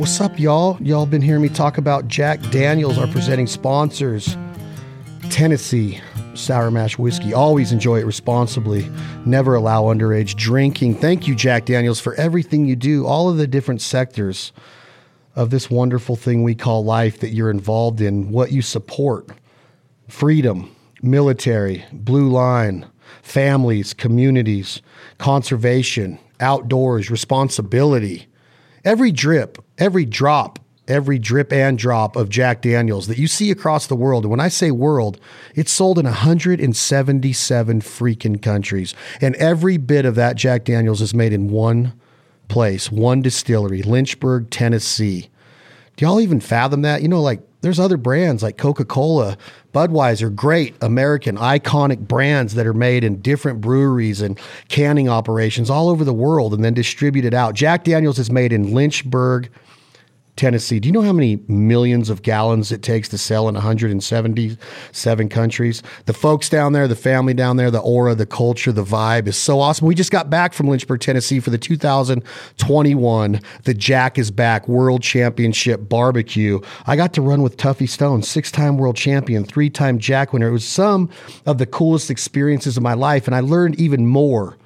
What's up, y'all? Y'all been hearing me talk about Jack Daniels, our presenting sponsors. Tennessee Sour Mash Whiskey. Always enjoy it responsibly. Never allow underage drinking. Thank you, Jack Daniels, for everything you do, all of the different sectors of this wonderful thing we call life that you're involved in, what you support freedom, military, blue line, families, communities, conservation, outdoors, responsibility. Every drip, every drop, every drip and drop of Jack Daniels that you see across the world. And when I say world, it's sold in 177 freaking countries. And every bit of that Jack Daniels is made in one place, one distillery, Lynchburg, Tennessee. Do y'all even fathom that? You know, like there's other brands like Coca Cola, Budweiser, great American iconic brands that are made in different breweries and canning operations all over the world and then distributed out. Jack Daniels is made in Lynchburg, Tennessee. Do you know how many millions of gallons it takes to sell in 177 countries? The folks down there, the family down there, the aura, the culture, the vibe is so awesome. We just got back from Lynchburg, Tennessee for the 2021 The Jack is Back World Championship Barbecue. I got to run with Tuffy Stone, six time world champion, three time Jack winner. It was some of the coolest experiences of my life, and I learned even more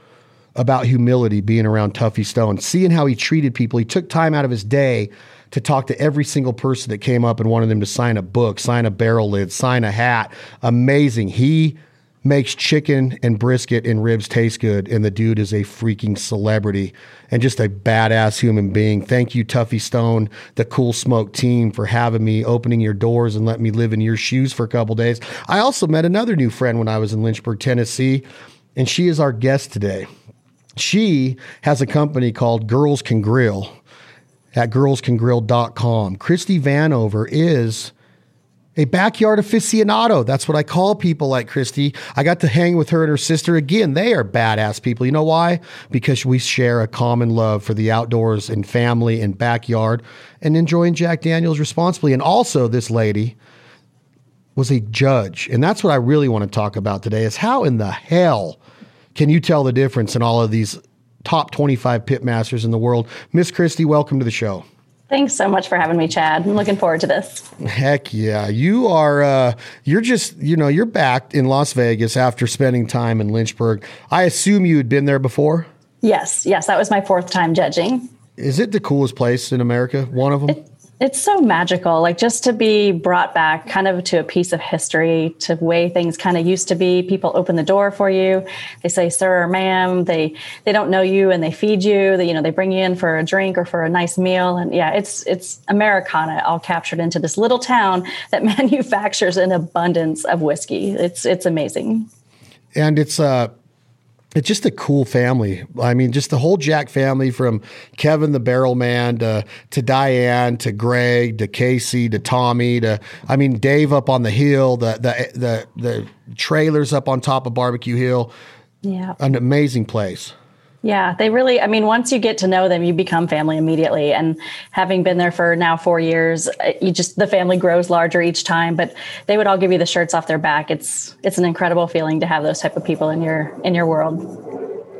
about humility being around Tuffy Stone, seeing how he treated people. He took time out of his day to talk to every single person that came up and wanted them to sign a book, sign a barrel lid, sign a hat. Amazing. He makes chicken and brisket and ribs taste good, and the dude is a freaking celebrity and just a badass human being. Thank you, Tuffy Stone, the Cool Smoke team, for having me, opening your doors, and letting me live in your shoes for a couple days. I also met another new friend when I was in Lynchburg, Tennessee, and she is our guest today. She has a company called Girls Can Grill at girlscangrill.com. Christie Vanover is a backyard aficionado. That's what I call people like Christie. I got to hang with her and her sister again. They are badass people. You know why? Because we share a common love for the outdoors and family and backyard and enjoying Jack Daniels responsibly. And also, this lady was a judge. And that's what I really want to talk about today is how in the hell can you tell the difference in all of these top 25 pit masters in the world. Miss Christie, welcome to the show. Thanks so much for having me, Chad. I'm looking forward to this. Heck yeah. You are, uh, you're just, you know, you're back in Las Vegas after spending time in Lynchburg. I assume you had been there before? Yes. Yes. That was my fourth time judging. Is it the coolest place in America? One of them? It, it's so magical, like just to be brought back kind of to a piece of history, to way things kind of used to be. People open the door for you. They say, sir or ma'am. They they don't know you and they feed you. They, you know, they bring you in for a drink or for a nice meal. And yeah, it's it's Americana all captured into this little town that manufactures an abundance of whiskey. It's it's amazing. And it's uh it's just a cool family. I mean, just the whole Jack family from Kevin the Barrel Man to, to Diane to Greg to Casey to Tommy to I mean Dave up on the hill, the the the the trailers up on top of Barbecue Hill. Yeah. An amazing place. Yeah, they really, I mean, once you get to know them, you become family immediately. And having been there for now four years, uh, you just, the family grows larger each time, but they would all give you the shirts off their back. It's, it's an incredible feeling to have those type of people in your, in your world.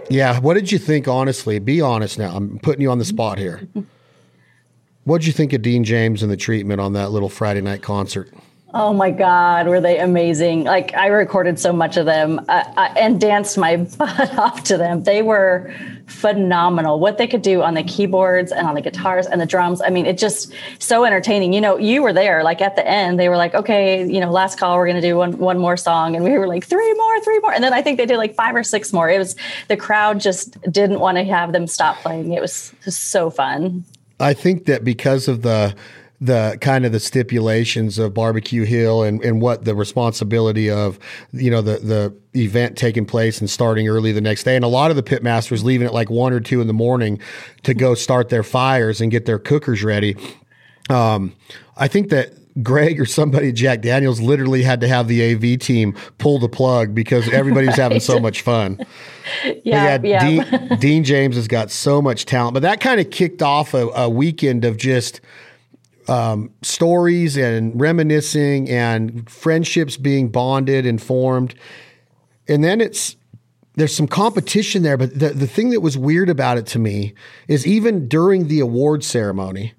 Yeah. What did you think, honestly? Be honest now. I'm putting you on the spot here. what did you think of Dean James and the treatment on that little Friday night concert? Oh my God, were they amazing? Like I recorded so much of them uh, uh, and danced my butt off to them. They were phenomenal. What they could do on the keyboards and on the guitars and the drums. I mean, it just so entertaining. You know, you were there. Like at the end, they were like, "Okay, you know, last call. We're going to do one one more song," and we were like, three more, three more." And then I think they did like five or six more. It was the crowd just didn't want to have them stop playing. It was so fun. I think that because of the the kind of the stipulations of barbecue hill and, and what the responsibility of you know the the event taking place and starting early the next day and a lot of the pit masters leaving at like one or two in the morning to go start their fires and get their cookers ready um, i think that Greg or somebody Jack Daniels literally had to have the AV team pull the plug because everybody was having so much fun. Yeah, yeah. Dean, Dean, James has got so much talent, but that kind of kicked off a, a weekend of just um, stories and reminiscing and friendships being bonded and formed. And then it's there's some competition there, but the, the thing that was weird about it to me is even during the award ceremony,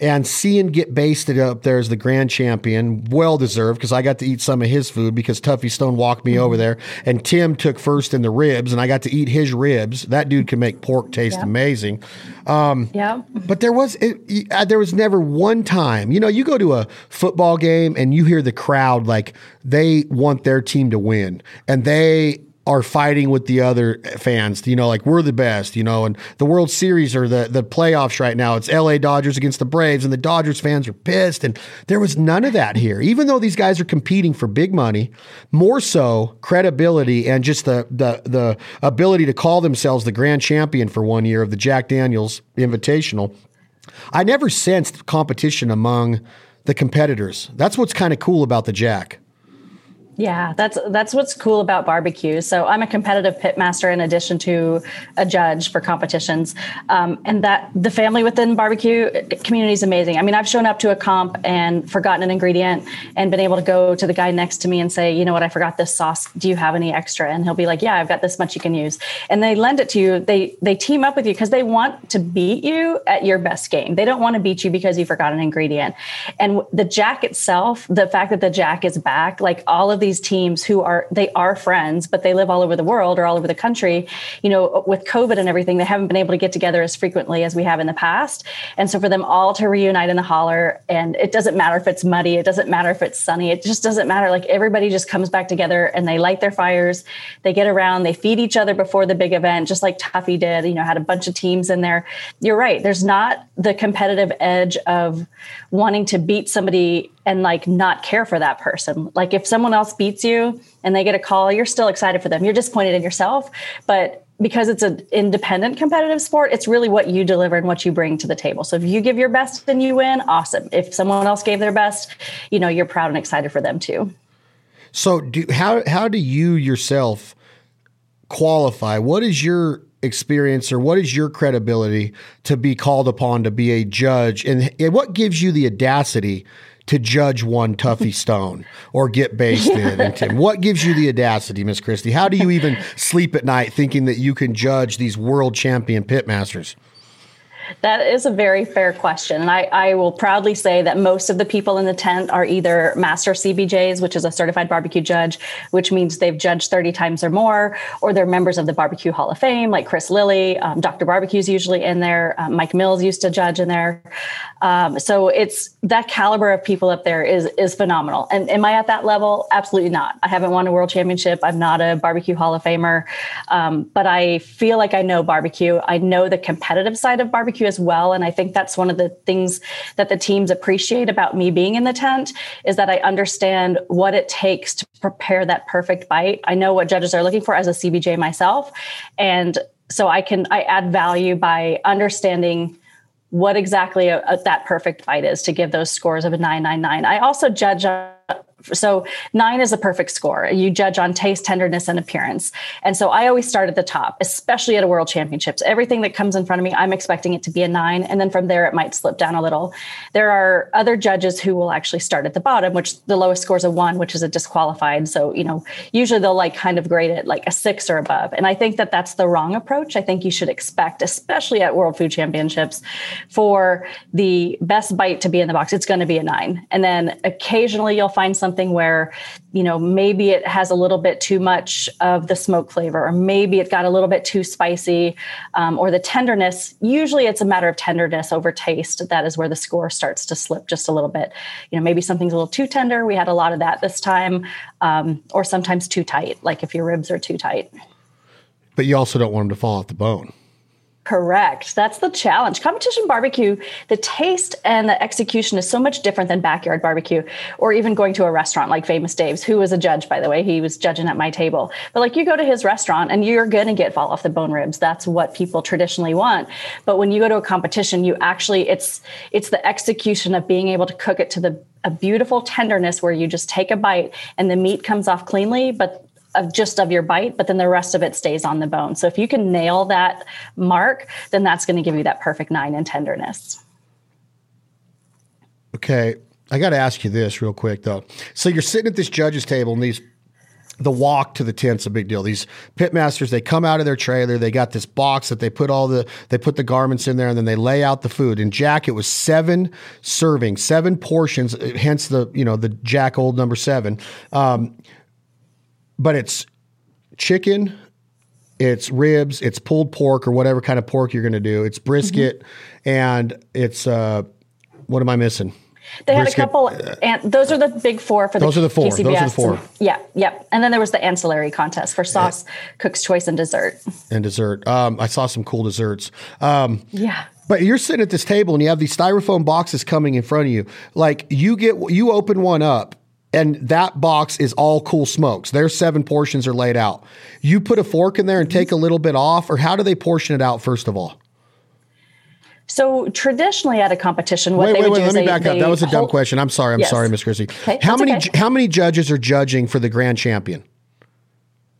and seeing get basted up there as the grand champion, well deserved because I got to eat some of his food because Tuffy Stone walked me mm-hmm. over there, and Tim took first in the ribs, and I got to eat his ribs. That dude can make pork taste yeah. amazing. Um, yeah, but there was it, uh, there was never one time. You know, you go to a football game and you hear the crowd like they want their team to win, and they are fighting with the other fans, you know, like we're the best, you know, and the World Series or the the playoffs right now, it's LA Dodgers against the Braves and the Dodgers fans are pissed and there was none of that here. Even though these guys are competing for big money, more so credibility and just the the the ability to call themselves the grand champion for one year of the Jack Daniels Invitational. I never sensed competition among the competitors. That's what's kind of cool about the Jack. Yeah, that's that's what's cool about barbecue. So I'm a competitive pitmaster in addition to a judge for competitions, um, and that the family within barbecue community is amazing. I mean, I've shown up to a comp and forgotten an ingredient and been able to go to the guy next to me and say, you know what, I forgot this sauce. Do you have any extra? And he'll be like, yeah, I've got this much you can use, and they lend it to you. They they team up with you because they want to beat you at your best game. They don't want to beat you because you forgot an ingredient. And the Jack itself, the fact that the Jack is back, like all of these these teams who are they are friends but they live all over the world or all over the country you know with covid and everything they haven't been able to get together as frequently as we have in the past. And so for them all to reunite in the holler and it doesn't matter if it's muddy it doesn't matter if it's sunny it just doesn't matter. Like everybody just comes back together and they light their fires. They get around they feed each other before the big event just like tuffy did you know had a bunch of teams in there. You're right. There's not the competitive edge of wanting to beat somebody and like not care for that person. Like if someone else beats you and they get a call, you're still excited for them. You're disappointed in yourself, but because it's an independent competitive sport, it's really what you deliver and what you bring to the table. So if you give your best and you win, awesome. If someone else gave their best, you know, you're proud and excited for them too. So do how how do you yourself qualify? What is your experience or what is your credibility to be called upon to be a judge and, and what gives you the audacity to judge one Tuffy Stone or get basted and Tim? What gives you the audacity, Miss Christie? How do you even sleep at night thinking that you can judge these world champion pitmasters? That is a very fair question. And I, I, will proudly say that most of the people in the tent are either master CBJs, which is a certified barbecue judge, which means they've judged 30 times or more, or they're members of the Barbecue Hall of Fame, like Chris Lilly. Um, Dr. Barbecue's usually in there. Um, Mike Mills used to judge in there. Um, so it's that caliber of people up there is is phenomenal. And am I at that level? Absolutely not. I haven't won a world championship. I'm not a barbecue Hall of Famer, um, but I feel like I know barbecue. I know the competitive side of barbecue as well. And I think that's one of the things that the teams appreciate about me being in the tent is that I understand what it takes to prepare that perfect bite. I know what judges are looking for as a CBJ myself. And so I can I add value by understanding what exactly a, a, that perfect bite is to give those scores of a 999. I also judge uh, so nine is a perfect score. You judge on taste, tenderness, and appearance. And so I always start at the top, especially at a world championships. Everything that comes in front of me, I'm expecting it to be a nine. And then from there, it might slip down a little. There are other judges who will actually start at the bottom, which the lowest score is a one, which is a disqualified. So, you know, usually they'll like kind of grade it like a six or above. And I think that that's the wrong approach. I think you should expect, especially at world food championships, for the best bite to be in the box. It's going to be a nine. And then occasionally you'll find some something where you know maybe it has a little bit too much of the smoke flavor or maybe it got a little bit too spicy um, or the tenderness usually it's a matter of tenderness over taste that is where the score starts to slip just a little bit. You know maybe something's a little too tender. We had a lot of that this time um, or sometimes too tight like if your ribs are too tight. But you also don't want them to fall off the bone Correct. That's the challenge. Competition barbecue, the taste and the execution is so much different than backyard barbecue or even going to a restaurant like Famous Dave's, who was a judge, by the way. He was judging at my table. But like you go to his restaurant and you're going to get fall off the bone ribs. That's what people traditionally want. But when you go to a competition, you actually, it's, it's the execution of being able to cook it to the a beautiful tenderness where you just take a bite and the meat comes off cleanly, but of just of your bite, but then the rest of it stays on the bone. So if you can nail that mark, then that's going to give you that perfect nine in tenderness. Okay. I got to ask you this real quick though. So you're sitting at this judge's table and these the walk to the tent's a big deal. These pitmasters, they come out of their trailer, they got this box that they put all the they put the garments in there, and then they lay out the food. And Jack, it was seven servings, seven portions, hence the you know the Jack Old number seven. Um, but it's chicken, it's ribs, it's pulled pork or whatever kind of pork you're going to do. It's brisket, mm-hmm. and it's uh, what am I missing? They brisket, had a couple, and those are the big four for the those are the four. KCBS. Those are the four. Yeah, yeah, and then there was the ancillary contest for sauce, yeah. cook's choice, and dessert. And dessert. Um, I saw some cool desserts. Um, yeah. But you're sitting at this table and you have these styrofoam boxes coming in front of you. Like you get, you open one up and that box is all cool smokes. Their seven portions are laid out. You put a fork in there and take a little bit off, or how do they portion it out first of all? So traditionally at a competition, what wait, they wait, would wait, do let me they, back up. That was a dumb question. I'm sorry. I'm yes. sorry, Miss Chrissy. Okay, how many okay. how many judges are judging for the grand champion?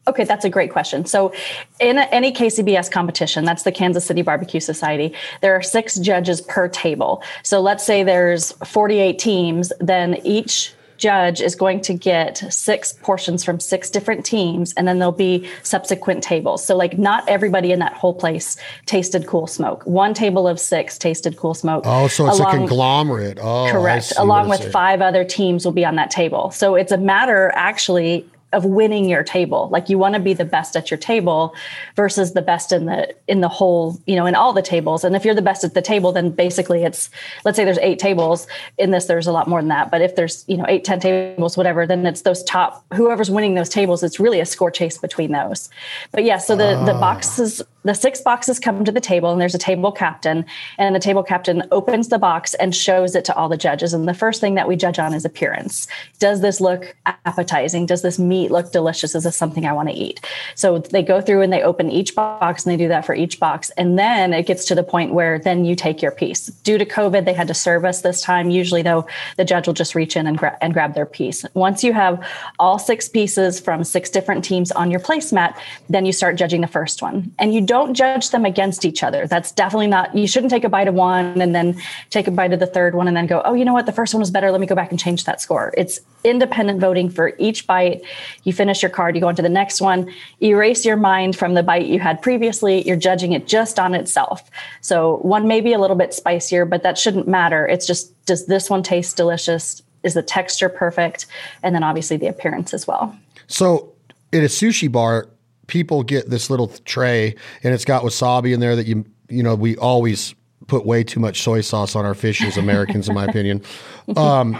Okay, that's a great question. So, in any KCBS competition, that's the Kansas City Barbecue Society, there are six judges per table. So, let's say there's 48 teams, then each judge is going to get six portions from six different teams and then there'll be subsequent tables. So like not everybody in that whole place tasted cool smoke. One table of six tasted cool smoke. Oh so it's along, a conglomerate. Oh correct. along with five other teams will be on that table. So it's a matter actually of winning your table. Like you want to be the best at your table versus the best in the in the whole you know in all the tables. And if you're the best at the table then basically it's let's say there's eight tables in this there's a lot more than that. But if there's you know eight ten tables whatever then it's those top whoever's winning those tables it's really a score chase between those. But yeah so the the ah. boxes the six boxes come to the table and there's a table captain and the table captain opens the box and shows it to all the judges and the first thing that we judge on is appearance. Does this look appetizing? Does this meat look delicious? Is this something i want to eat? So they go through and they open each box and they do that for each box and then it gets to the point where then you take your piece. Due to covid they had to serve us this time. Usually though the judge will just reach in and, gra- and grab their piece. Once you have all six pieces from six different teams on your placemat then you start judging the first one. And you don't judge them against each other. That's definitely not, you shouldn't take a bite of one and then take a bite of the third one and then go, oh, you know what? The first one was better. Let me go back and change that score. It's independent voting for each bite. You finish your card, you go on to the next one, erase your mind from the bite you had previously. You're judging it just on itself. So one may be a little bit spicier, but that shouldn't matter. It's just, does this one taste delicious? Is the texture perfect? And then obviously the appearance as well. So, in a sushi bar, people get this little tray and it's got wasabi in there that you you know we always put way too much soy sauce on our fish as Americans, in my opinion. Um,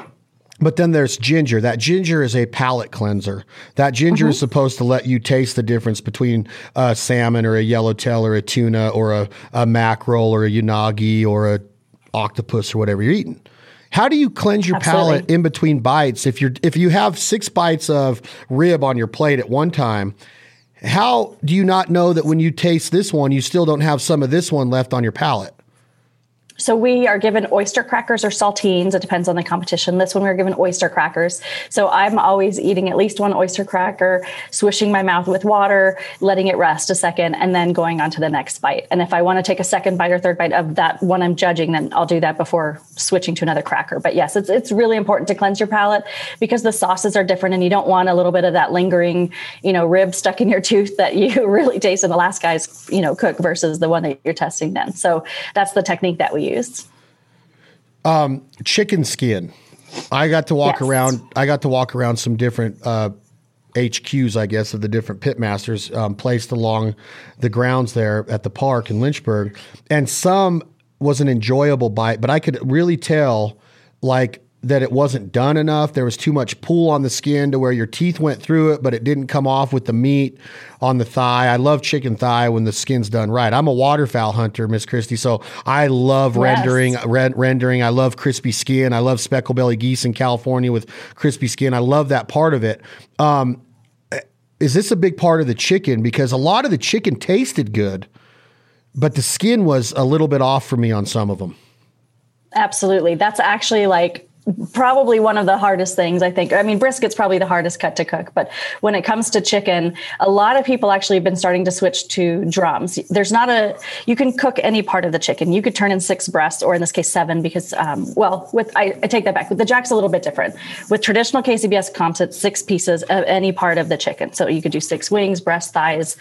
but then there's ginger. That ginger is a palate cleanser. That ginger mm-hmm. is supposed to let you taste the difference between a salmon or a yellowtail or a tuna or a, a mackerel or a unagi or a octopus or whatever you're eating. How do you cleanse your Absolutely. palate in between bites? If you're if you have six bites of rib on your plate at one time, how do you not know that when you taste this one, you still don't have some of this one left on your palate? So we are given oyster crackers or saltines. It depends on the competition. This one we are given oyster crackers. So I'm always eating at least one oyster cracker, swishing my mouth with water, letting it rest a second, and then going on to the next bite. And if I want to take a second bite or third bite of that one I'm judging, then I'll do that before switching to another cracker. But yes, it's it's really important to cleanse your palate because the sauces are different, and you don't want a little bit of that lingering, you know, rib stuck in your tooth that you really taste in the last guy's, you know, cook versus the one that you're testing then. So that's the technique that we use used? Um, chicken skin. I got to walk yes. around. I got to walk around some different uh, HQs, I guess, of the different pitmasters um, placed along the grounds there at the park in Lynchburg, and some was an enjoyable bite, but I could really tell like that it wasn't done enough. There was too much pull on the skin to where your teeth went through it, but it didn't come off with the meat on the thigh. I love chicken thigh when the skin's done right. I'm a waterfowl hunter, Miss Christie, so I love yes. rendering. Red, rendering. I love crispy skin. I love speckled belly geese in California with crispy skin. I love that part of it. Um, is this a big part of the chicken? Because a lot of the chicken tasted good, but the skin was a little bit off for me on some of them. Absolutely. That's actually like probably one of the hardest things I think. I mean, brisket's probably the hardest cut to cook, but when it comes to chicken, a lot of people actually have been starting to switch to drums. There's not a you can cook any part of the chicken. You could turn in six breasts, or in this case, seven, because um, well, with I, I, take that back. With the jack's a little bit different. With traditional KCBS comps, it's six pieces of any part of the chicken. So you could do six wings, breast, thighs,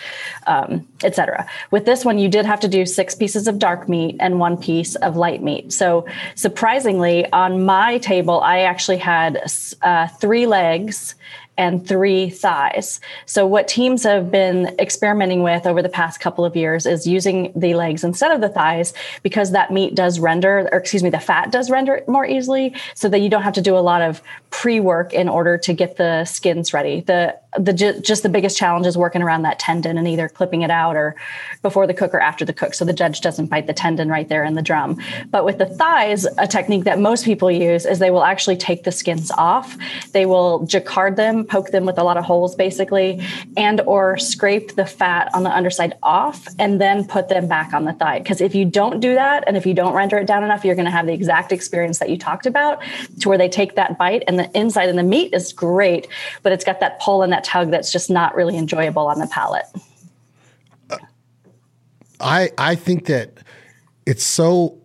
um, etc. With this one, you did have to do six pieces of dark meat and one piece of light meat. So surprisingly, on my table, I actually had uh, three legs and three thighs. So, what teams have been experimenting with over the past couple of years is using the legs instead of the thighs because that meat does render, or excuse me, the fat does render more easily so that you don't have to do a lot of pre work in order to get the skins ready. The the just the biggest challenge is working around that tendon and either clipping it out or before the cook or after the cook so the judge doesn't bite the tendon right there in the drum but with the thighs a technique that most people use is they will actually take the skins off they will jacquard them poke them with a lot of holes basically and or scrape the fat on the underside off and then put them back on the thigh because if you don't do that and if you don't render it down enough you're going to have the exact experience that you talked about to where they take that bite and the inside and the meat is great but it's got that pull and that tug that's just not really enjoyable on the palate. Uh, I I think that it's so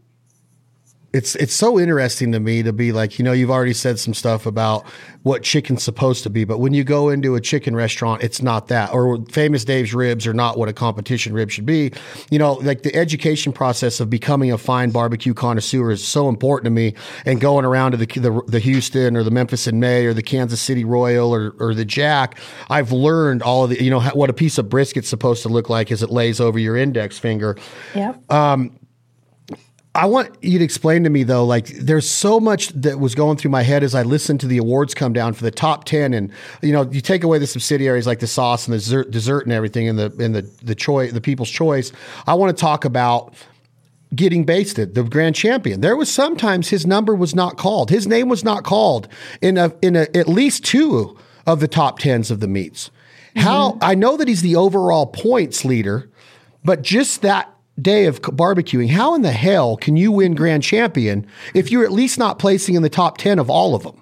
it's it's so interesting to me to be like, you know, you've already said some stuff about what chicken's supposed to be, but when you go into a chicken restaurant, it's not that. Or famous Dave's ribs are not what a competition rib should be. You know, like the education process of becoming a fine barbecue connoisseur is so important to me. And going around to the the, the Houston or the Memphis in May or the Kansas City Royal or or the Jack, I've learned all of the you know what a piece of brisket's supposed to look like as it lays over your index finger. Yeah. Um, I want you to explain to me though, like there's so much that was going through my head as I listened to the awards come down for the top ten, and you know, you take away the subsidiaries like the sauce and the dessert, dessert and everything, and the and the the choice, the people's choice. I want to talk about getting basted, the grand champion. There was sometimes his number was not called, his name was not called in a in a, at least two of the top tens of the meets. Mm-hmm. How I know that he's the overall points leader, but just that day of barbecuing, how in the hell can you win grand champion if you're at least not placing in the top 10 of all of them?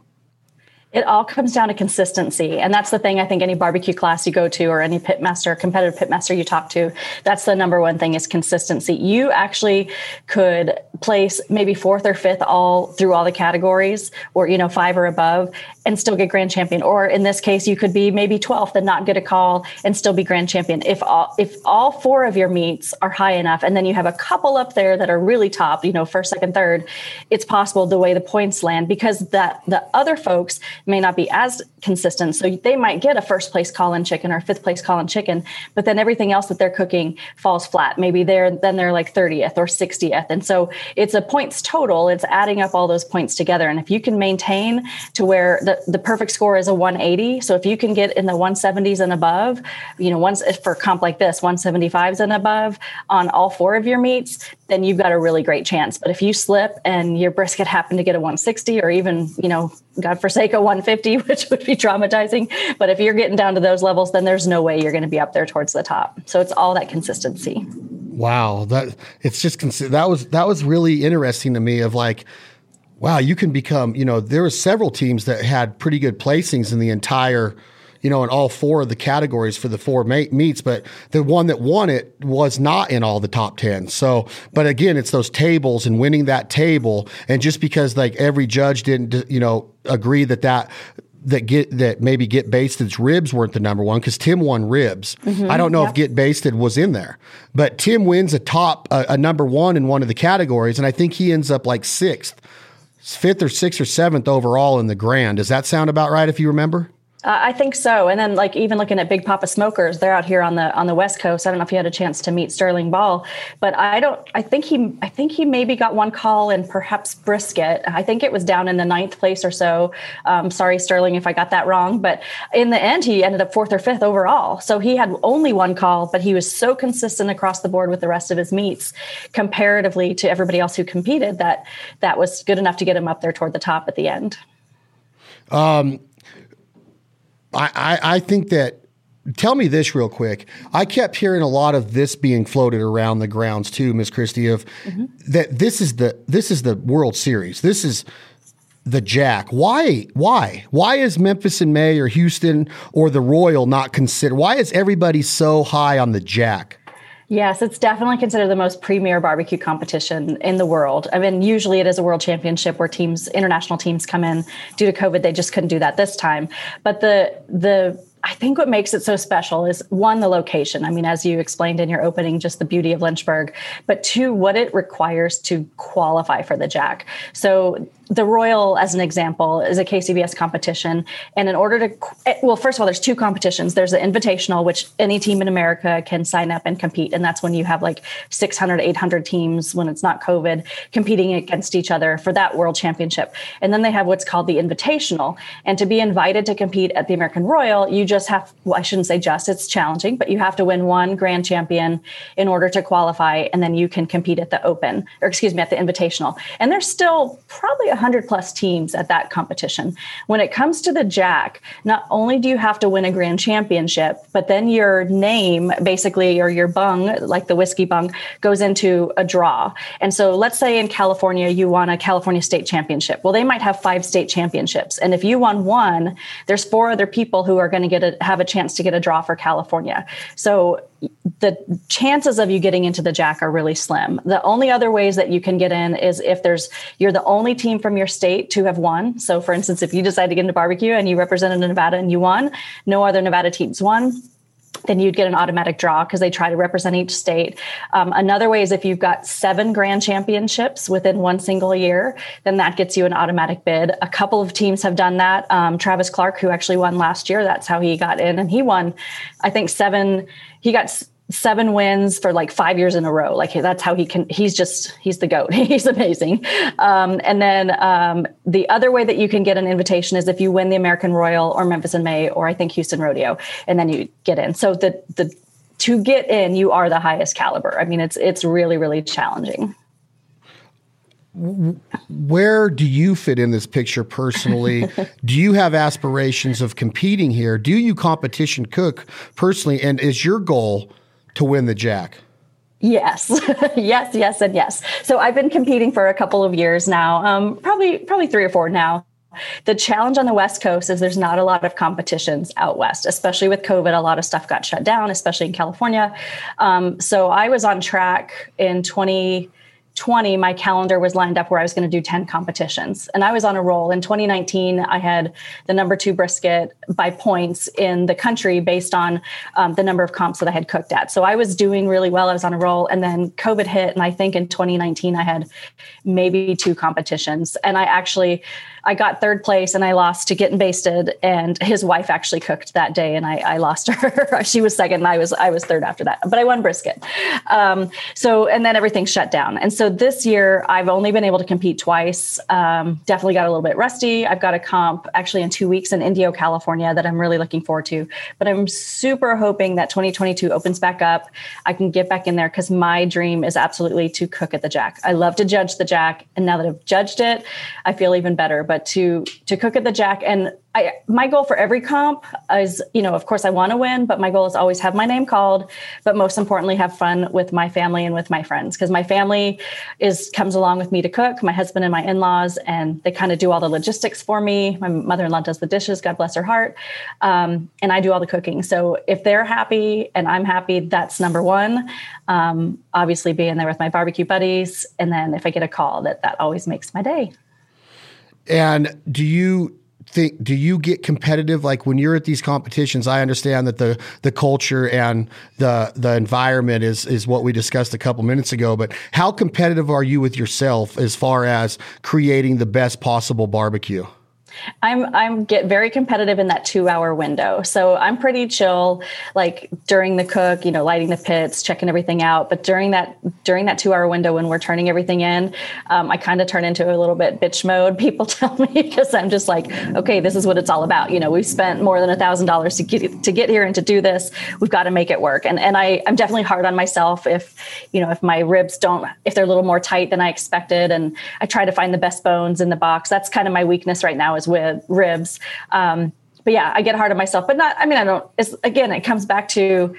It all comes down to consistency. And that's the thing I think any barbecue class you go to or any pitmaster, competitive pitmaster you talk to, that's the number one thing is consistency. You actually could place maybe fourth or fifth all through all the categories or, you know, five or above and still get grand champion. Or in this case, you could be maybe 12th and not get a call and still be grand champion. If all, if all four of your meets are high enough, and then you have a couple up there that are really top, you know, first, second, third, it's possible the way the points land because that the other folks may not be as consistent. So they might get a first place call in chicken or fifth place call in chicken, but then everything else that they're cooking falls flat. Maybe they're, then they're like 30th or 60th. And so it's a points total. It's adding up all those points together. And if you can maintain to where the the, the perfect score is a 180. So if you can get in the 170s and above, you know, once for comp like this, 175s and above on all four of your meets, then you've got a really great chance. But if you slip and your brisket happened to get a 160 or even, you know, God forsake a 150, which would be traumatizing. But if you're getting down to those levels, then there's no way you're going to be up there towards the top. So it's all that consistency. Wow, that it's just that was that was really interesting to me. Of like, wow, you can become, you know, there were several teams that had pretty good placings in the entire, you know, in all four of the categories for the four meets, but the one that won it was not in all the top 10. So, but again, it's those tables and winning that table. And just because like every judge didn't, you know, agree that that, that get that maybe get basted's ribs weren't the number one because Tim won ribs. Mm-hmm, I don't know yep. if get basted was in there, but Tim wins a top a, a number one in one of the categories, and I think he ends up like sixth fifth or sixth or seventh overall in the grand. Does that sound about right if you remember? Uh, I think so. And then like even looking at Big Poppa Smokers, they're out here on the on the West Coast. I don't know if you had a chance to meet Sterling Ball, but I don't I think he I think he maybe got one call and perhaps brisket. I think it was down in the ninth place or so. Um, sorry, Sterling, if I got that wrong. But in the end, he ended up fourth or fifth overall. So he had only one call, but he was so consistent across the board with the rest of his meets comparatively to everybody else who competed that that was good enough to get him up there toward the top at the end. Um I, I, I think that tell me this real quick. I kept hearing a lot of this being floated around the grounds too, Miss Christie, of mm-hmm. that this is the this is the World Series. This is the Jack. Why? Why? Why is Memphis in May or Houston or the Royal not considered? Why is everybody so high on the Jack? Yes, it's definitely considered the most premier barbecue competition in the world. I mean, usually it is a world championship where teams, international teams come in. Due to COVID, they just couldn't do that this time. But the the I think what makes it so special is one, the location. I mean, as you explained in your opening, just the beauty of Lynchburg, but two, what it requires to qualify for the Jack. So the Royal, as an example, is a KCBS competition. And in order to, well, first of all, there's two competitions. There's the Invitational, which any team in America can sign up and compete. And that's when you have like 600, 800 teams when it's not COVID competing against each other for that world championship. And then they have what's called the Invitational. And to be invited to compete at the American Royal, you just have, well, I shouldn't say just, it's challenging, but you have to win one grand champion in order to qualify. And then you can compete at the Open, or excuse me, at the Invitational. And there's still probably 100 plus teams at that competition. When it comes to the Jack, not only do you have to win a grand championship, but then your name, basically, or your bung, like the whiskey bung, goes into a draw. And so let's say in California, you won a California state championship. Well, they might have five state championships. And if you won one, there's four other people who are going to get a, have a chance to get a draw for California. So the chances of you getting into the jack are really slim. The only other ways that you can get in is if there's you're the only team from your state to have won. So for instance, if you decide to get into barbecue and you represented Nevada and you won, no other Nevada teams won, then you'd get an automatic draw because they try to represent each state. Um, another way is if you've got seven grand championships within one single year, then that gets you an automatic bid. A couple of teams have done that. Um, Travis Clark, who actually won last year, that's how he got in, and he won, I think, seven. He got seven wins for like five years in a row. Like that's how he can. He's just he's the goat. he's amazing. Um, and then um, the other way that you can get an invitation is if you win the American Royal or Memphis in May or I think Houston Rodeo, and then you get in. So the the to get in, you are the highest caliber. I mean, it's it's really really challenging. Where do you fit in this picture personally? do you have aspirations of competing here? Do you competition cook personally? And is your goal to win the Jack? Yes, yes, yes, and yes. So I've been competing for a couple of years now, um, probably probably three or four now. The challenge on the West Coast is there's not a lot of competitions out west, especially with COVID. A lot of stuff got shut down, especially in California. Um, so I was on track in 20- 20, my calendar was lined up where I was going to do 10 competitions. And I was on a roll. In 2019, I had the number two brisket by points in the country based on um, the number of comps that I had cooked at. So I was doing really well. I was on a roll. And then COVID hit. And I think in 2019, I had maybe two competitions. And I actually, I got third place and I lost to Getting Basted, and his wife actually cooked that day, and I, I lost her. she was second, and I was I was third after that, but I won brisket. Um, so and then everything shut down, and so this year I've only been able to compete twice. Um, definitely got a little bit rusty. I've got a comp actually in two weeks in Indio, California, that I'm really looking forward to. But I'm super hoping that 2022 opens back up. I can get back in there because my dream is absolutely to cook at the Jack. I love to judge the Jack, and now that I've judged it, I feel even better but to to cook at the jack and I, my goal for every comp is, you know, of course I want to win, but my goal is always have my name called, but most importantly, have fun with my family and with my friends. Cause my family is, comes along with me to cook, my husband and my in-laws, and they kind of do all the logistics for me. My mother-in-law does the dishes, God bless her heart. Um, and I do all the cooking. So if they're happy and I'm happy, that's number one. Um, obviously being there with my barbecue buddies. And then if I get a call that, that always makes my day. And do you think do you get competitive? Like when you're at these competitions i understand that the the culture and the the environment is is what we discussed a couple minutes ago but how competitive are you with yourself as far as creating the best possible barbecue I'm I'm get very competitive in that two hour window. So I'm pretty chill, like during the cook, you know, lighting the pits, checking everything out. But during that during that two hour window when we're turning everything in, um, I kind of turn into a little bit bitch mode. People tell me because I'm just like, okay, this is what it's all about. You know, we've spent more than a thousand dollars to get to get here and to do this. We've got to make it work. And and I I'm definitely hard on myself if you know if my ribs don't if they're a little more tight than I expected, and I try to find the best bones in the box. That's kind of my weakness right now with ribs. Um, but yeah, I get hard on myself, but not, I mean, I don't, it's again, it comes back to,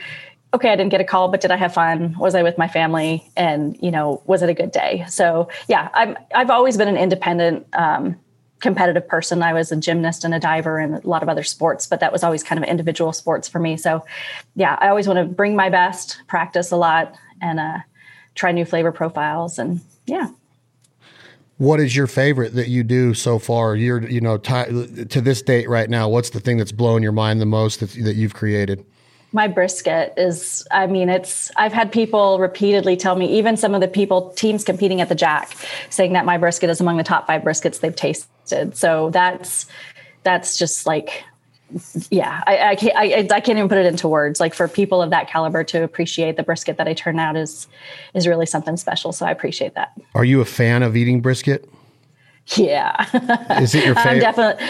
okay, I didn't get a call, but did I have fun? Was I with my family? And, you know, was it a good day? So yeah, I'm, I've always been an independent, um, competitive person. I was a gymnast and a diver and a lot of other sports, but that was always kind of individual sports for me. So, yeah, I always want to bring my best, practice a lot, and uh, try new flavor profiles. And yeah. What is your favorite that you do so far? You're, you know, t- to this date right now. What's the thing that's blown your mind the most that, that you've created? my brisket is i mean it's i've had people repeatedly tell me even some of the people teams competing at the jack saying that my brisket is among the top five briskets they've tasted so that's that's just like yeah i i can't I, I can't even put it into words like for people of that caliber to appreciate the brisket that i turn out is is really something special so i appreciate that are you a fan of eating brisket yeah. Is it your favorite? I'm definitely,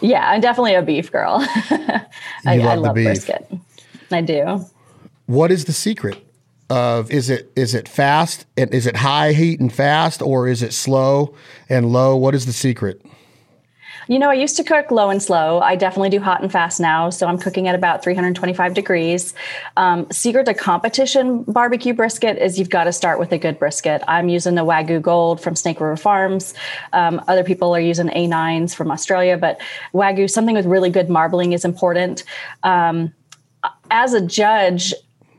yeah, I'm definitely a beef girl. I, love, I love brisket. I do. What is the secret? Of is it is it fast and is it high heat and fast or is it slow and low? What is the secret? You know, I used to cook low and slow. I definitely do hot and fast now. So I'm cooking at about 325 degrees. Um, secret to competition barbecue brisket is you've got to start with a good brisket. I'm using the Wagyu Gold from Snake River Farms. Um, other people are using A9s from Australia, but Wagyu, something with really good marbling is important. Um, as a judge,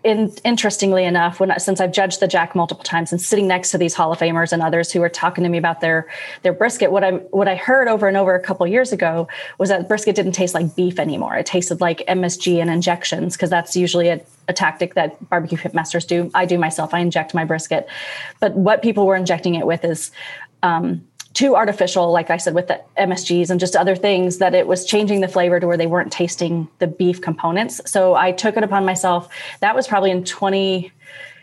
in, interestingly enough, when since I've judged the Jack multiple times and sitting next to these Hall of Famers and others who are talking to me about their their brisket, what I what I heard over and over a couple years ago was that brisket didn't taste like beef anymore. It tasted like MSG and injections because that's usually a, a tactic that barbecue pitmasters do. I do myself. I inject my brisket, but what people were injecting it with is um, too artificial, like I said, with the MSGs and just other things, that it was changing the flavor to where they weren't tasting the beef components. So I took it upon myself. That was probably in 20,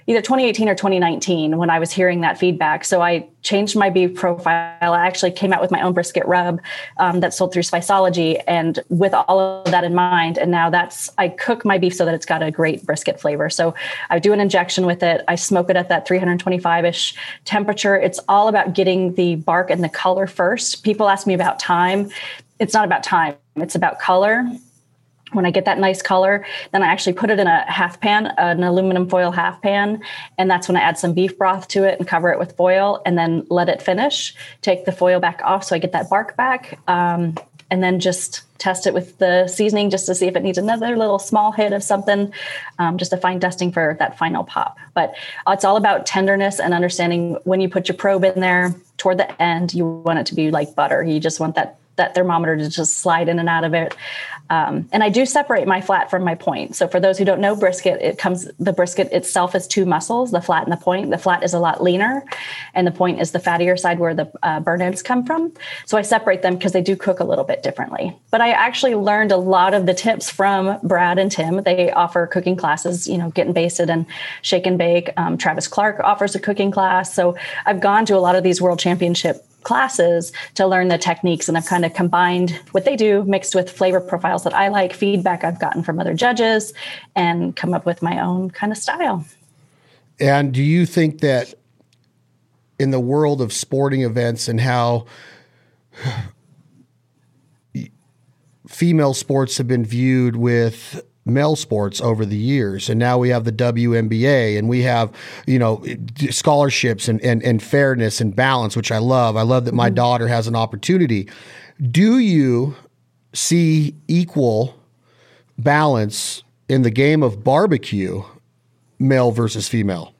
either 2018 or 2019 when I was hearing that feedback. So I changed my beef profile. I actually came out with my own brisket rub um, sold through Spiceology, and with all of that in mind, and now that's I cook my beef so that it's got a great brisket flavor. So I do an injection with it. I smoke it at that 325 ish temperature. It's all about getting the bark and the color first. People ask me about time. It's not about time. It's about color when I get that nice color, then I actually put it in a half pan, an aluminum foil half pan, and that's when I add some beef broth to it and cover it with foil, and then let it finish. Take the foil back off so I get that bark back, um, and then just test it with the seasoning just to see if it needs another little small hit of something, um, just a fine dusting for that final pop. But it's all about tenderness and understanding when you put your probe in there toward the end, you want it to be like butter. You just want that that thermometer to just slide in and out of it. Um, and I do separate my flat from my point. So for those who don't know brisket, it comes the brisket itself is two muscles, the flat and the point. The flat is a lot leaner, and the point is the fattier side where the uh, burnt ends come from. So I separate them because they do cook a little bit differently. But I actually learned a lot of the tips from Brad and Tim. They offer cooking classes, you know, getting basted and shake and bake. Um, Travis Clark offers a cooking class. So I've gone to a lot of these world championship classes to learn the techniques and I've kind of combined what they do mixed with flavor profiles that I like, feedback I've gotten from other judges, and come up with my own kind of style. And do you think that in the world of sporting events and how female sports have been viewed with male sports over the years. And now we have the WNBA and we have, you know, scholarships and, and, and fairness and balance, which I love. I love that my mm-hmm. daughter has an opportunity. Do you see equal balance in the game of barbecue, male versus female?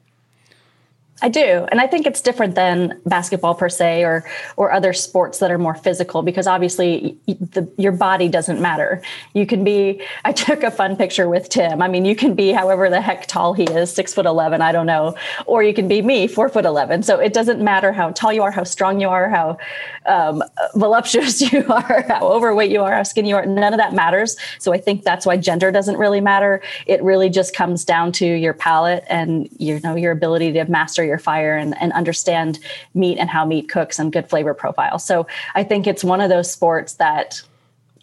I do, and I think it's different than basketball per se, or or other sports that are more physical because obviously the, your body doesn't matter. You can be. I took a fun picture with Tim. I mean, you can be however the heck tall he is, six foot eleven, I don't know, or you can be me, four foot eleven. So it doesn't matter how tall you are, how strong you are, how um, voluptuous you are, how overweight you are, how skinny you are. None of that matters. So I think that's why gender doesn't really matter. It really just comes down to your palate and you know your ability to master your fire and, and understand meat and how meat cooks and good flavor profile. So I think it's one of those sports that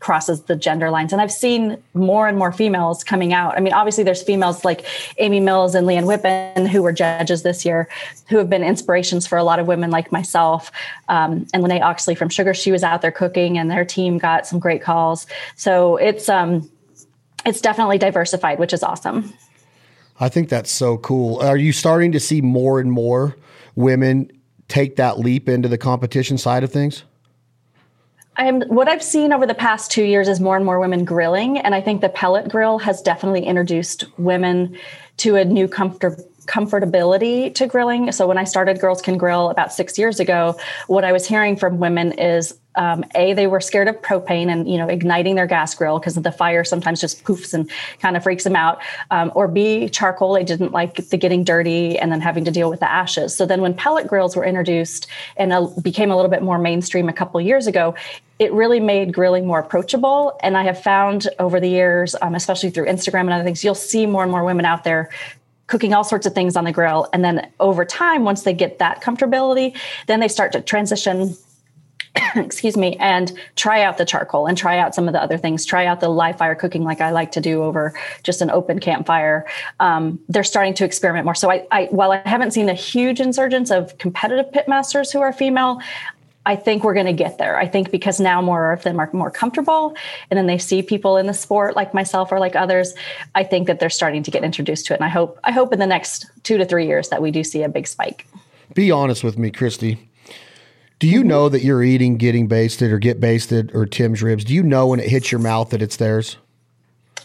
crosses the gender lines. And I've seen more and more females coming out. I mean, obviously, there's females like Amy Mills and Leanne Whippen who were judges this year, who have been inspirations for a lot of women like myself. Um, and Lene Oxley from Sugar, she was out there cooking, and their team got some great calls. So it's um, it's definitely diversified, which is awesome. I think that's so cool. Are you starting to see more and more women take that leap into the competition side of things? I'm what I've seen over the past two years is more and more women grilling, and I think the pellet grill has definitely introduced women to a new comfort comfortability to grilling. So when I started Girls Can Grill about six years ago, what I was hearing from women is um, a they were scared of propane and you know igniting their gas grill because the fire sometimes just poofs and kind of freaks them out um, or b charcoal they didn't like the getting dirty and then having to deal with the ashes so then when pellet grills were introduced and became a little bit more mainstream a couple years ago it really made grilling more approachable and i have found over the years um, especially through instagram and other things you'll see more and more women out there cooking all sorts of things on the grill. And then over time, once they get that comfortability, then they start to transition. excuse me, and try out the charcoal and try out some of the other things. Try out the live fire cooking, like I like to do over just an open campfire. Um, they're starting to experiment more. So, I, I, while I haven't seen a huge insurgence of competitive pitmasters who are female, I think we're going to get there. I think because now more of them are more comfortable and then they see people in the sport like myself or like others, I think that they're starting to get introduced to it. And I hope I hope in the next 2 to 3 years that we do see a big spike. Be honest with me, Christie. Do you mm-hmm. know that you're eating getting basted or get basted or Tim's ribs? Do you know when it hits your mouth that it's theirs?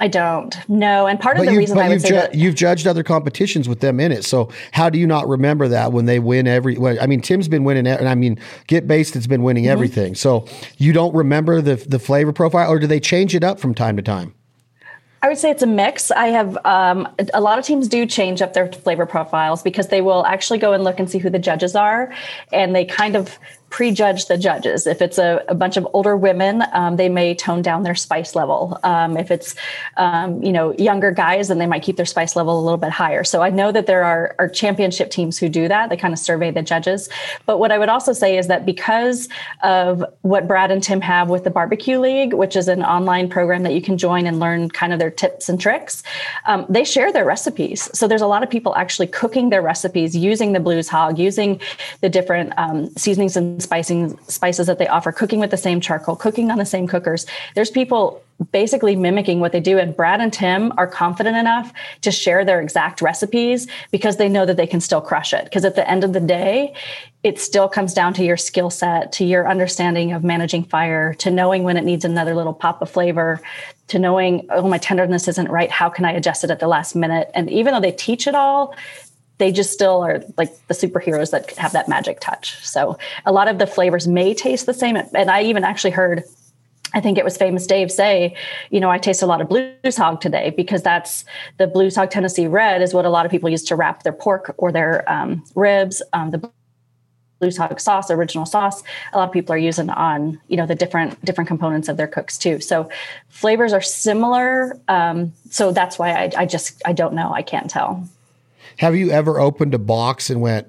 I don't. No, and part of the reason I would say ju- that you've judged other competitions with them in it. So how do you not remember that when they win every? Well, I mean, Tim's been winning, and I mean, Get Basted's been winning mm-hmm. everything. So you don't remember the the flavor profile, or do they change it up from time to time? I would say it's a mix. I have um, a lot of teams do change up their flavor profiles because they will actually go and look and see who the judges are, and they kind of prejudge the judges. If it's a, a bunch of older women, um, they may tone down their spice level. Um, if it's um, you know younger guys, then they might keep their spice level a little bit higher. So I know that there are, are championship teams who do that. They kind of survey the judges. But what I would also say is that because of what Brad and Tim have with the Barbecue League, which is an online program that you can join and learn kind of their tips and tricks, um, they share their recipes. So there's a lot of people actually cooking their recipes using the Blues Hog, using the different um, seasonings and spicing spices that they offer, cooking with the same charcoal, cooking on the same cookers. There's people basically mimicking what they do. And Brad and Tim are confident enough to share their exact recipes because they know that they can still crush it. Because at the end of the day, it still comes down to your skill set, to your understanding of managing fire, to knowing when it needs another little pop of flavor, to knowing, oh, my tenderness isn't right. How can I adjust it at the last minute? And even though they teach it all, they just still are like the superheroes that have that magic touch. So a lot of the flavors may taste the same. And I even actually heard I think it was famous Dave say, you know, I taste a lot of blues hog today because that's the blues hog Tennessee red is what a lot of people use to wrap their pork or their um, ribs. Um, the blues hog sauce, original sauce, a lot of people are using on you know the different different components of their cooks too. So flavors are similar. Um, so that's why I, I just I don't know. I can't tell. Have you ever opened a box and went,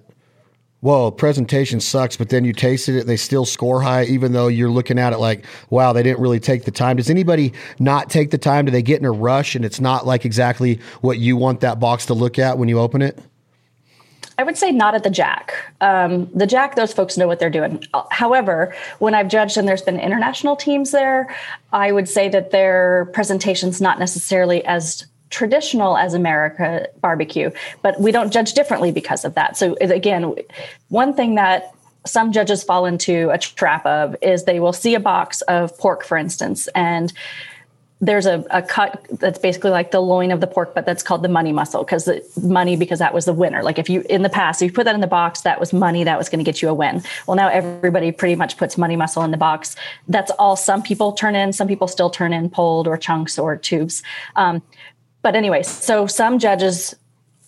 whoa, presentation sucks, but then you tasted it, they still score high, even though you're looking at it like, wow, they didn't really take the time. Does anybody not take the time? Do they get in a rush and it's not like exactly what you want that box to look at when you open it? I would say not at the Jack. Um, the Jack, those folks know what they're doing. However, when I've judged and there's been international teams there, I would say that their presentation's not necessarily as traditional as America barbecue, but we don't judge differently because of that. So again, one thing that some judges fall into a trap of is they will see a box of pork, for instance, and there's a, a cut that's basically like the loin of the pork, but that's called the money muscle because the money because that was the winner. Like if you in the past, if you put that in the box, that was money that was going to get you a win. Well, now everybody pretty much puts money muscle in the box. That's all some people turn in. Some people still turn in pulled or chunks or tubes. Um, but anyway, so some judges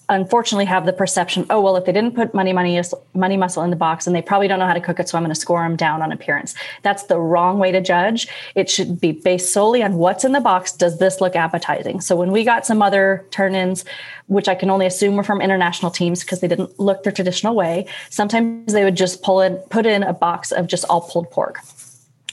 unfortunately have the perception, oh well, if they didn't put money money money muscle in the box, and they probably don't know how to cook it, so I'm going to score them down on appearance. That's the wrong way to judge. It should be based solely on what's in the box. Does this look appetizing? So when we got some other turn-ins, which I can only assume were from international teams because they didn't look the traditional way, sometimes they would just pull in put in a box of just all pulled pork.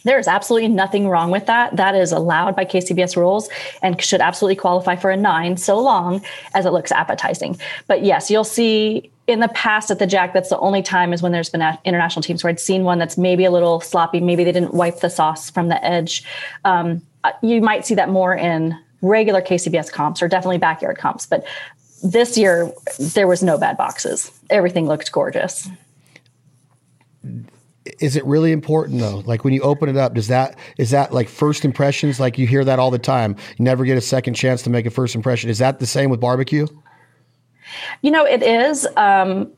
There is absolutely nothing wrong with that. That is allowed by KCBS rules and should absolutely qualify for a nine so long as it looks appetizing. But yes, you'll see in the past at the Jack, that's the only time is when there's been international teams where I'd seen one that's maybe a little sloppy. Maybe they didn't wipe the sauce from the edge. Um, uh, you might see that more in regular KCBS comps or definitely backyard comps. But this year, there was no bad boxes. Everything looked gorgeous is it really important though? Like when you open it up, does that is that like first impressions? Like you hear that all the time. You never get a second chance to make a first impression. Is that the same with barbecue? You know, it is. Um,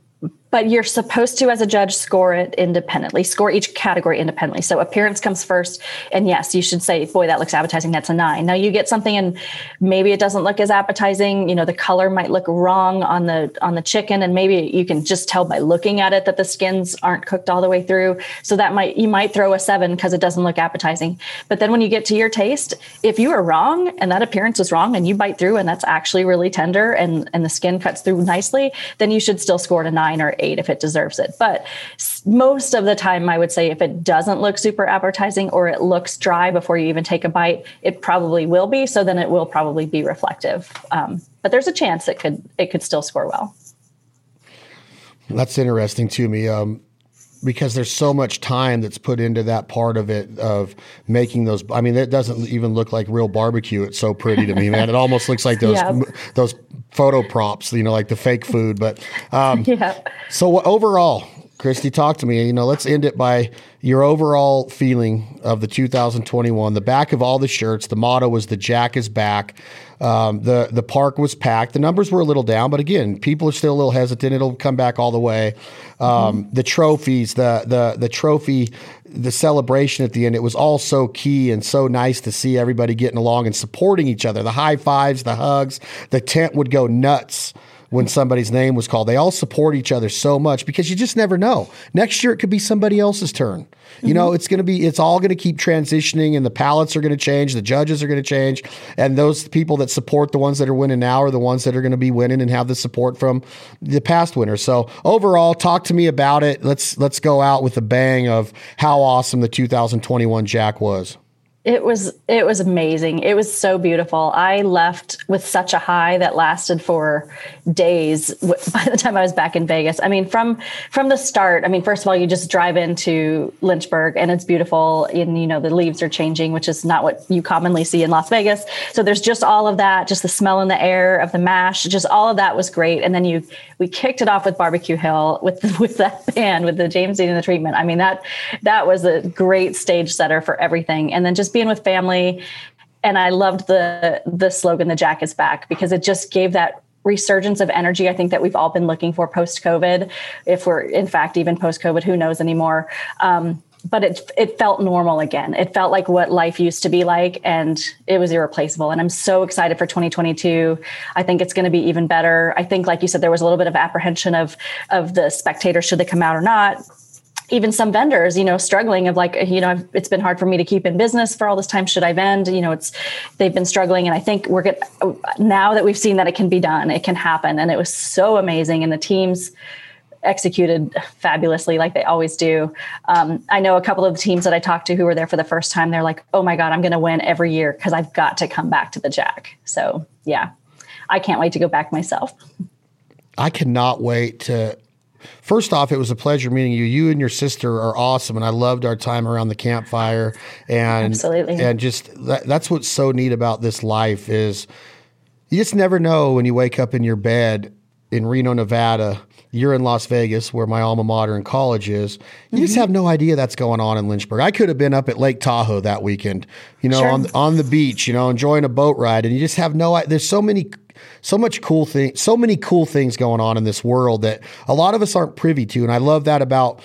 but you're supposed to, as a judge, score it independently, score each category independently. So appearance comes first. And yes, you should say, boy, that looks appetizing. That's a nine. Now you get something and maybe it doesn't look as appetizing. You know, the color might look wrong on the, on the chicken. And maybe you can just tell by looking at it that the skins aren't cooked all the way through. So that might, you might throw a seven because it doesn't look appetizing. But then when you get to your taste, if you are wrong and that appearance is wrong and you bite through and that's actually really tender and, and the skin cuts through nicely, then you should still score a nine or eight if it deserves it. But most of the time, I would say if it doesn't look super appetizing or it looks dry before you even take a bite, it probably will be. So then it will probably be reflective. Um, but there's a chance it could it could still score well. That's interesting to me. Um, because there's so much time that's put into that part of it of making those. I mean, it doesn't even look like real barbecue. It's so pretty to me, man. It almost looks like those yeah. those photo props, you know, like the fake food. But um, yeah. So overall, Christie, talk to me. You know, let's end it by your overall feeling of the 2021. The back of all the shirts, the motto was "The Jack is back." Um, the the park was packed. The numbers were a little down, but again, people are still a little hesitant. It'll come back all the way. Um, mm-hmm. The trophies, the the the trophy, the celebration at the end. It was all so key and so nice to see everybody getting along and supporting each other. The high fives, the hugs. The tent would go nuts when somebody's name was called. They all support each other so much because you just never know. Next year it could be somebody else's turn. You mm-hmm. know, it's going to be it's all going to keep transitioning and the palettes are going to change, the judges are going to change, and those people that support the ones that are winning now are the ones that are going to be winning and have the support from the past winners. So, overall, talk to me about it. Let's let's go out with a bang of how awesome the 2021 Jack was. It was it was amazing. It was so beautiful. I left with such a high that lasted for days by the time I was back in Vegas. I mean, from from the start, I mean, first of all, you just drive into Lynchburg and it's beautiful and you know the leaves are changing, which is not what you commonly see in Las Vegas. So there's just all of that, just the smell in the air of the mash, just all of that was great. And then you we kicked it off with Barbecue Hill with with that band with the James Dean and the treatment. I mean, that that was a great stage setter for everything. And then just being with family. And I loved the the slogan, "The Jack is back," because it just gave that resurgence of energy. I think that we've all been looking for post COVID. If we're in fact even post COVID, who knows anymore? Um, but it it felt normal again. It felt like what life used to be like, and it was irreplaceable. And I'm so excited for 2022. I think it's going to be even better. I think, like you said, there was a little bit of apprehension of of the spectators should they come out or not even some vendors, you know, struggling of like, you know, it's been hard for me to keep in business for all this time. Should I vend? You know, it's they've been struggling, and I think we're good now that we've seen that it can be done, it can happen, and it was so amazing, and the teams executed fabulously like they always do. Um, I know a couple of the teams that I talked to who were there for the first time. They're like, "Oh my god, I'm going to win every year because I've got to come back to the Jack." So yeah, I can't wait to go back myself. I cannot wait to First off, it was a pleasure meeting you. You and your sister are awesome, and I loved our time around the campfire. And absolutely, and just that, that's what's so neat about this life is you just never know when you wake up in your bed in Reno, Nevada. You're in Las Vegas, where my alma mater in college is. You mm-hmm. just have no idea that's going on in Lynchburg. I could have been up at Lake Tahoe that weekend, you know, sure. on on the beach, you know, enjoying a boat ride, and you just have no. There's so many so much cool thing, so many cool things going on in this world that a lot of us aren't privy to. And I love that about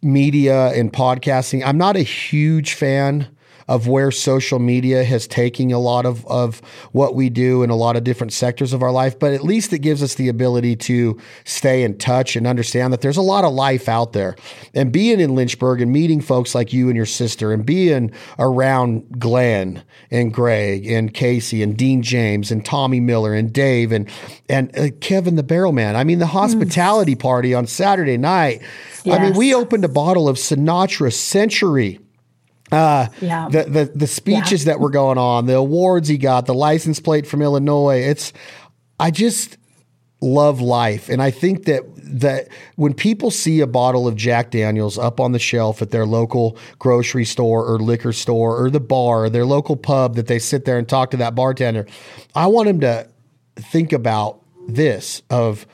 media and podcasting. I'm not a huge fan of where social media has taken a lot of, of what we do in a lot of different sectors of our life, but at least it gives us the ability to stay in touch and understand that there's a lot of life out there. And being in Lynchburg and meeting folks like you and your sister and being around Glenn and Greg and Casey and Dean James and Tommy Miller and Dave and and uh, Kevin the Barrel Man. I mean, the hospitality mm. party on Saturday night. Yes. I mean, we opened a bottle of Sinatra Century uh, yeah. the, the, the speeches yeah. that were going on, the awards he got, the license plate from Illinois. It's, I just love life. And I think that, that when people see a bottle of Jack Daniels up on the shelf at their local grocery store or liquor store or the bar or their local pub that they sit there and talk to that bartender, I want them to think about this of,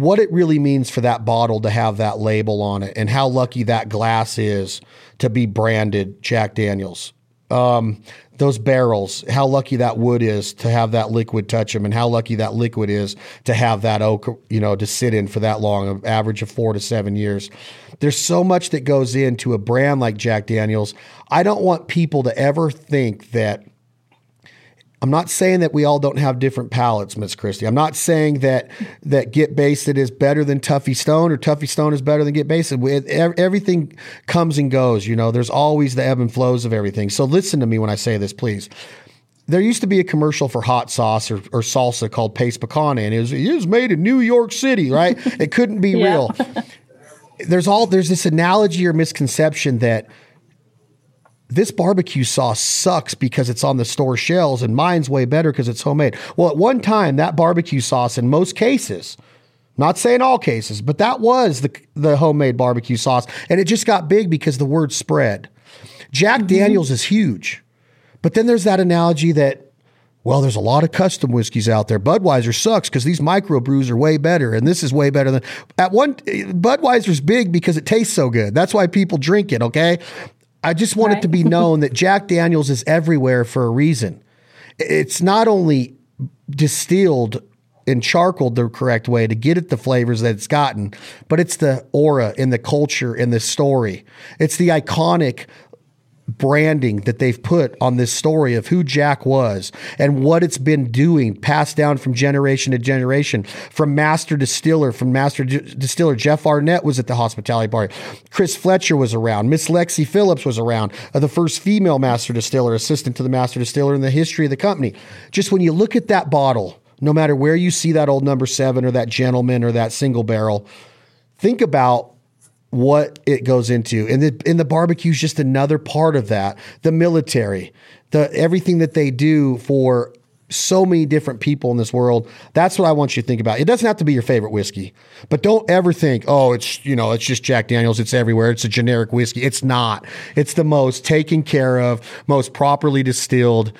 what it really means for that bottle to have that label on it and how lucky that glass is to be branded Jack Daniels. Um, those barrels, how lucky that wood is to have that liquid touch them, and how lucky that liquid is to have that oak, you know, to sit in for that long, an average of four to seven years. There's so much that goes into a brand like Jack Daniels. I don't want people to ever think that I'm not saying that we all don't have different palates, Miss Christie. I'm not saying that that Get Basted is better than Tuffy Stone or Tuffy Stone is better than Get Basted. Everything comes and goes. You know, there's always the ebb and flows of everything. So listen to me when I say this, please. There used to be a commercial for hot sauce or, or salsa called Pace Picante, and it was, it was made in New York City, right? it couldn't be yeah. real. There's all there's this analogy or misconception that this barbecue sauce sucks because it's on the store shelves and mine's way better because it's homemade. Well, at one time, that barbecue sauce, in most cases, not saying all cases, but that was the, the homemade barbecue sauce. And it just got big because the word spread. Jack mm-hmm. Daniels is huge. But then there's that analogy that, well, there's a lot of custom whiskeys out there. Budweiser sucks because these microbrews are way better, and this is way better than at one. Budweiser's big because it tastes so good. That's why people drink it. Okay, I just want right. it to be known that Jack Daniels is everywhere for a reason. It's not only distilled and charcoaled the correct way to get it the flavors that it's gotten, but it's the aura and the culture and the story. It's the iconic branding that they've put on this story of who Jack was and what it's been doing, passed down from generation to generation, from master distiller, from master distiller. Jeff Arnett was at the hospitality bar. Chris Fletcher was around. Miss Lexie Phillips was around, uh, the first female master distiller, assistant to the master distiller in the history of the company. Just when you look at that bottle, no matter where you see that old number seven or that gentleman or that single barrel, think about what it goes into. And the the barbecue is just another part of that. The military, the everything that they do for so many different people in this world. That's what I want you to think about. It doesn't have to be your favorite whiskey, but don't ever think, oh, it's you know, it's just Jack Daniels. It's everywhere. It's a generic whiskey. It's not. It's the most taken care of, most properly distilled,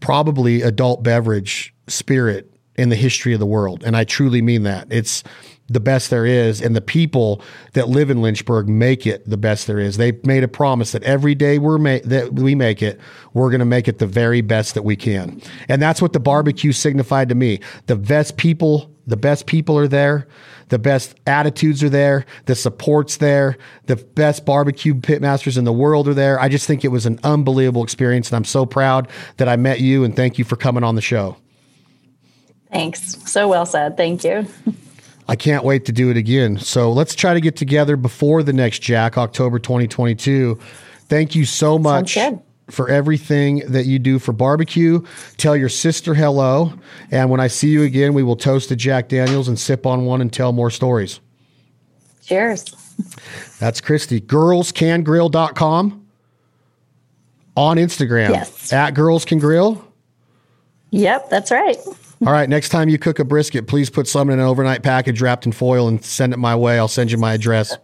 probably adult beverage spirit in the history of the world. And I truly mean that. It's the best there is, and the people that live in Lynchburg make it the best there is. They made a promise that every day we're ma- that we make it, we're going to make it the very best that we can, and that's what the barbecue signified to me. The best people, the best people are there. The best attitudes are there. The support's there. The best barbecue pitmasters in the world are there. I just think it was an unbelievable experience, and I'm so proud that I met you. And thank you for coming on the show. Thanks. So well said. Thank you. I can't wait to do it again. So let's try to get together before the next Jack, October 2022. Thank you so much for everything that you do for barbecue. Tell your sister hello. And when I see you again, we will toast to Jack Daniels and sip on one and tell more stories. Cheers. That's Christie. Girlscangrill.com on Instagram. Yes. At Girls Can Grill. Yep, that's right. All right, next time you cook a brisket, please put some in an overnight package wrapped in foil and send it my way. I'll send you my address.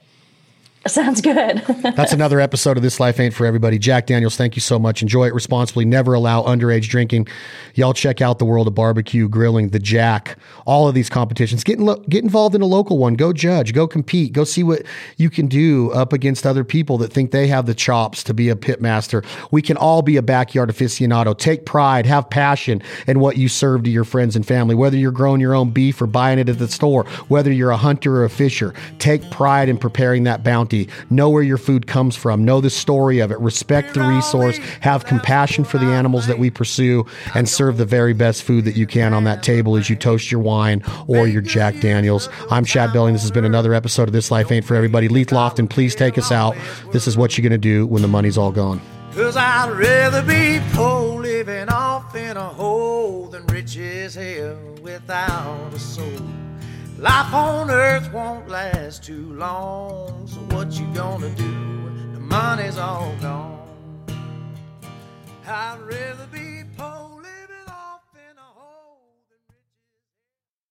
Sounds good. That's another episode of This Life Ain't For Everybody. Jack Daniels, thank you so much. Enjoy it responsibly. Never allow underage drinking. Y'all check out the world of barbecue, grilling, the Jack, all of these competitions. Get, in lo- get involved in a local one. Go judge, go compete, go see what you can do up against other people that think they have the chops to be a pit master. We can all be a backyard aficionado. Take pride, have passion in what you serve to your friends and family, whether you're growing your own beef or buying it at the store, whether you're a hunter or a fisher. Take pride in preparing that bounty bounty. Know where your food comes from. Know the story of it. Respect the resource. Have compassion for the animals that we pursue and serve the very best food that you can on that table as you toast your wine or your Jack Daniels. I'm Chad Belding. This has been another episode of This Life Ain't For Everybody. Leith Lofton, please take us out. This is what you're going to do when the money's all gone. Cause I'd rather be poor living off in a hole than rich as hell without a soul. Life on earth won't last too long. So what you gonna do the money's all gone? I'd rather be